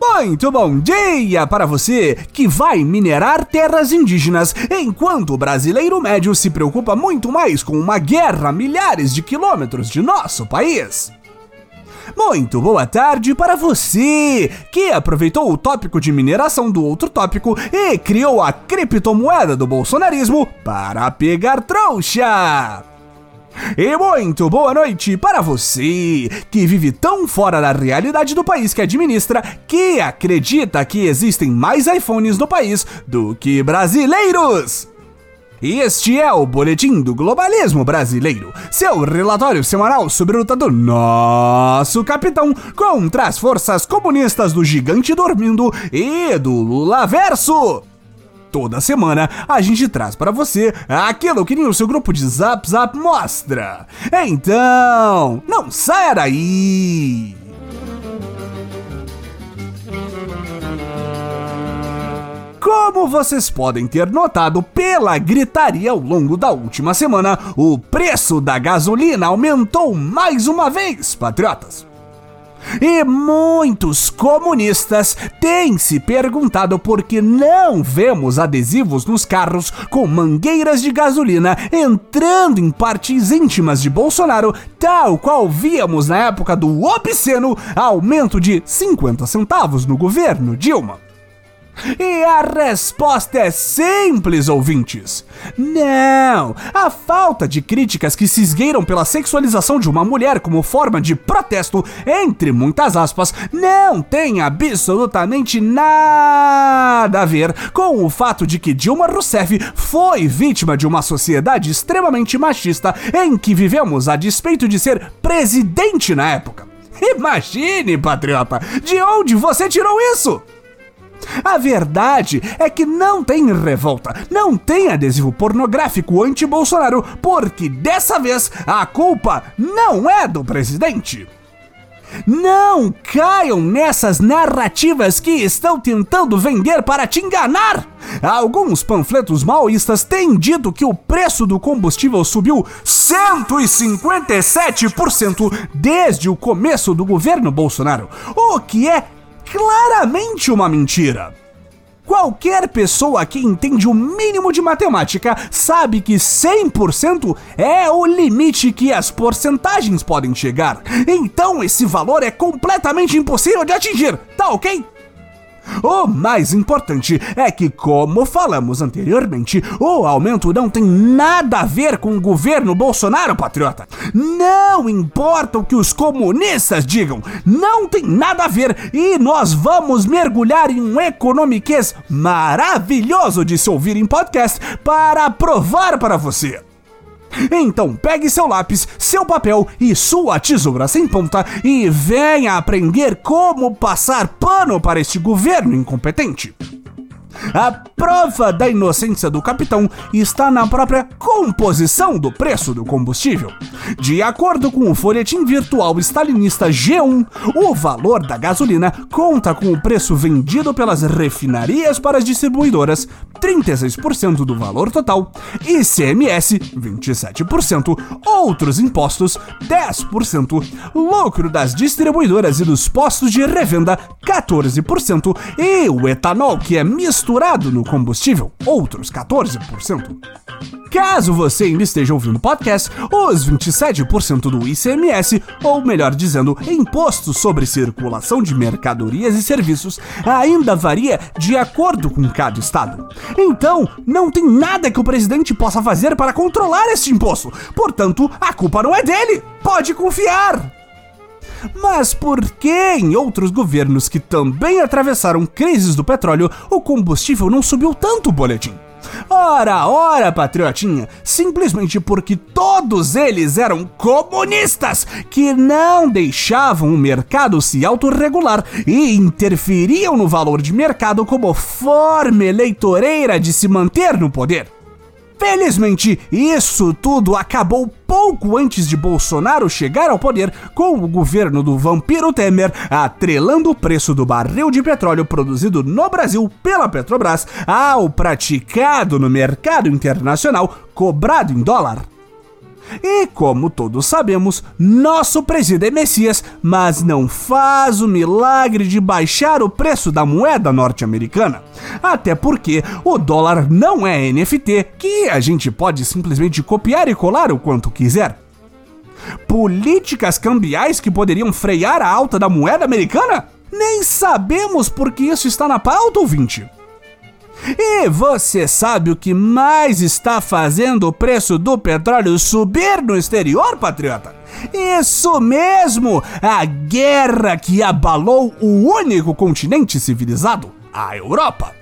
Muito bom dia para você que vai minerar terras indígenas, enquanto o brasileiro médio se preocupa muito mais com uma guerra a milhares de quilômetros de nosso país. Muito boa tarde para você que aproveitou o tópico de mineração do outro tópico e criou a criptomoeda do bolsonarismo para pegar trouxa. E muito boa noite para você que vive tão fora da realidade do país que administra que acredita que existem mais iPhones no país do que brasileiros. Este é o Boletim do Globalismo Brasileiro, seu relatório semanal sobre a luta do nosso capitão contra as forças comunistas do gigante dormindo e do Lula Verso. Toda semana a gente traz para você aquilo que nem o seu grupo de Zap Zap mostra. Então, não saia daí! Como vocês podem ter notado pela gritaria ao longo da última semana, o preço da gasolina aumentou mais uma vez, patriotas. E muitos comunistas têm se perguntado por que não vemos adesivos nos carros com mangueiras de gasolina entrando em partes íntimas de Bolsonaro, tal qual víamos na época do obsceno aumento de 50 centavos no governo Dilma. E a resposta é simples, ouvintes. Não! A falta de críticas que se esgueiram pela sexualização de uma mulher como forma de protesto, entre muitas aspas, não tem absolutamente nada a ver com o fato de que Dilma Rousseff foi vítima de uma sociedade extremamente machista em que vivemos a despeito de ser presidente na época. Imagine, patriota, de onde você tirou isso? A verdade é que não tem revolta, não tem adesivo pornográfico anti-Bolsonaro, porque dessa vez a culpa não é do presidente. Não caiam nessas narrativas que estão tentando vender para te enganar. Alguns panfletos maoístas têm dito que o preço do combustível subiu 157% desde o começo do governo Bolsonaro, o que é claramente uma mentira. Qualquer pessoa que entende o mínimo de matemática sabe que 100% é o limite que as porcentagens podem chegar. Então esse valor é completamente impossível de atingir, tá ok? O mais importante é que, como falamos anteriormente, o aumento não tem nada a ver com o governo Bolsonaro, patriota. Não importa o que os comunistas digam, não tem nada a ver e nós vamos mergulhar em um economiquez maravilhoso de se ouvir em podcast para provar para você. Então pegue seu lápis, seu papel e sua tesoura sem ponta e venha aprender como passar pano para este governo incompetente. A prova da inocência do capitão está na própria composição do preço do combustível. De acordo com o folhetim virtual stalinista G1, o valor da gasolina conta com o preço vendido pelas refinarias para as distribuidoras, 36% do valor total, ICMS, 27%, outros impostos, 10%, lucro das distribuidoras e dos postos de revenda, 14%, e o etanol, que é misturado no combustível, outros 14%. Caso você ainda esteja ouvindo o podcast, os 27% do ICMS, ou melhor dizendo, Imposto sobre Circulação de Mercadorias e Serviços, ainda varia de acordo com cada estado. Então, não tem nada que o presidente possa fazer para controlar este imposto. Portanto, a culpa não é dele. Pode confiar. Mas por que em outros governos que também atravessaram crises do petróleo, o combustível não subiu tanto, boletim? Ora, ora, patriotinha, simplesmente porque todos eles eram comunistas que não deixavam o mercado se autorregular e interferiam no valor de mercado como forma eleitoreira de se manter no poder. Felizmente, isso tudo acabou pouco antes de Bolsonaro chegar ao poder, com o governo do vampiro Temer atrelando o preço do barril de petróleo produzido no Brasil pela Petrobras ao praticado no mercado internacional cobrado em dólar. E como todos sabemos, nosso presidente é Messias, mas não faz o milagre de baixar o preço da moeda norte-americana. Até porque o dólar não é NFT que a gente pode simplesmente copiar e colar o quanto quiser. Políticas cambiais que poderiam frear a alta da moeda americana? Nem sabemos porque isso está na pauta, ouvinte. E você sabe o que mais está fazendo o preço do petróleo subir no exterior, patriota? Isso mesmo! A guerra que abalou o único continente civilizado, a Europa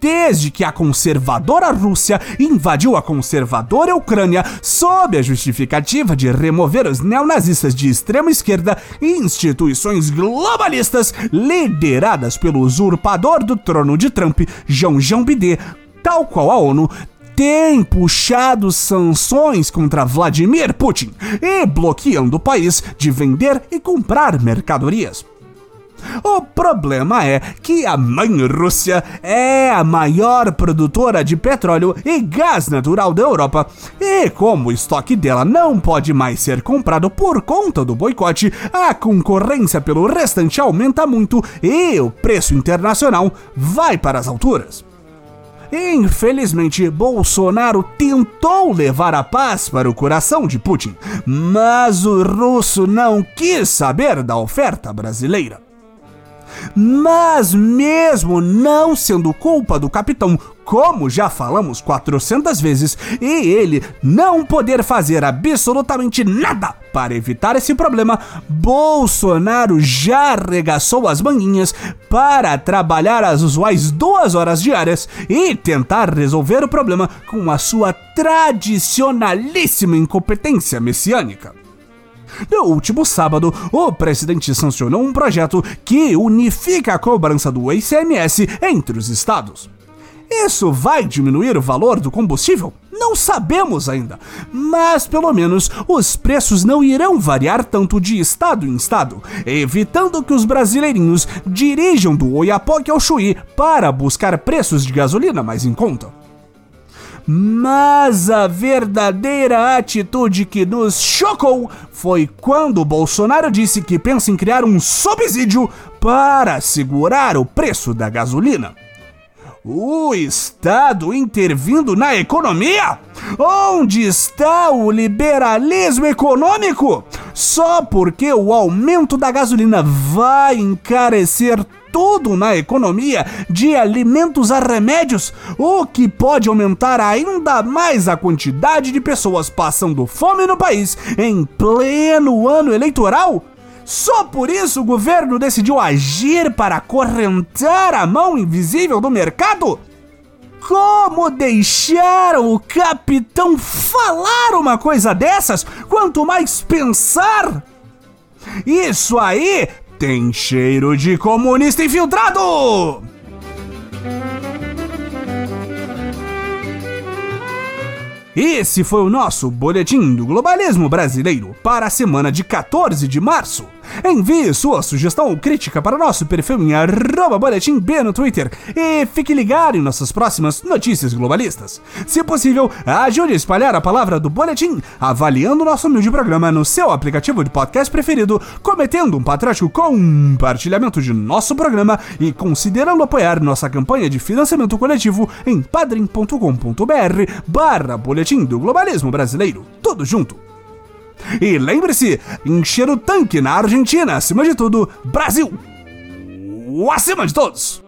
desde que a conservadora Rússia invadiu a conservadora Ucrânia sob a justificativa de remover os neonazistas de extrema esquerda e instituições globalistas lideradas pelo usurpador do trono de Trump, Jean Jean Bidê, tal qual a ONU, tem puxado sanções contra Vladimir Putin e bloqueando o país de vender e comprar mercadorias. O problema é que a mãe Rússia é a maior produtora de petróleo e gás natural da Europa, e como o estoque dela não pode mais ser comprado por conta do boicote, a concorrência pelo restante aumenta muito e o preço internacional vai para as alturas. Infelizmente, Bolsonaro tentou levar a paz para o coração de Putin, mas o russo não quis saber da oferta brasileira. Mas mesmo não sendo culpa do capitão, como já falamos 400 vezes, e ele não poder fazer absolutamente nada para evitar esse problema, Bolsonaro já arregaçou as manguinhas para trabalhar as usuais duas horas diárias e tentar resolver o problema com a sua tradicionalíssima incompetência messiânica. No último sábado, o presidente sancionou um projeto que unifica a cobrança do ICMS entre os estados. Isso vai diminuir o valor do combustível? Não sabemos ainda, mas pelo menos os preços não irão variar tanto de estado em estado, evitando que os brasileirinhos dirijam do Oiapoque ao Chuí para buscar preços de gasolina mais em conta. Mas a verdadeira atitude que nos chocou foi quando Bolsonaro disse que pensa em criar um subsídio para segurar o preço da gasolina. O Estado intervindo na economia? Onde está o liberalismo econômico? Só porque o aumento da gasolina vai encarecer tudo na economia, de alimentos a remédios, o que pode aumentar ainda mais a quantidade de pessoas passando fome no país em pleno ano eleitoral? Só por isso o governo decidiu agir para correntar a mão invisível do mercado? Como deixaram o capitão falar uma coisa dessas? Quanto mais pensar! Isso aí tem cheiro de comunista infiltrado! Esse foi o nosso Boletim do Globalismo Brasileiro para a semana de 14 de março. Envie sua sugestão ou crítica para nosso perfil em arroba boletim B no Twitter e fique ligado em nossas próximas notícias globalistas. Se possível, ajude a espalhar a palavra do boletim, avaliando nosso humilde programa no seu aplicativo de podcast preferido, cometendo um patriótico compartilhamento de nosso programa e considerando apoiar nossa campanha de financiamento coletivo em padrim.com.br barra boletim do globalismo brasileiro. Tudo junto. E lembre-se, encher o tanque na Argentina, acima de tudo, Brasil! Acima de todos!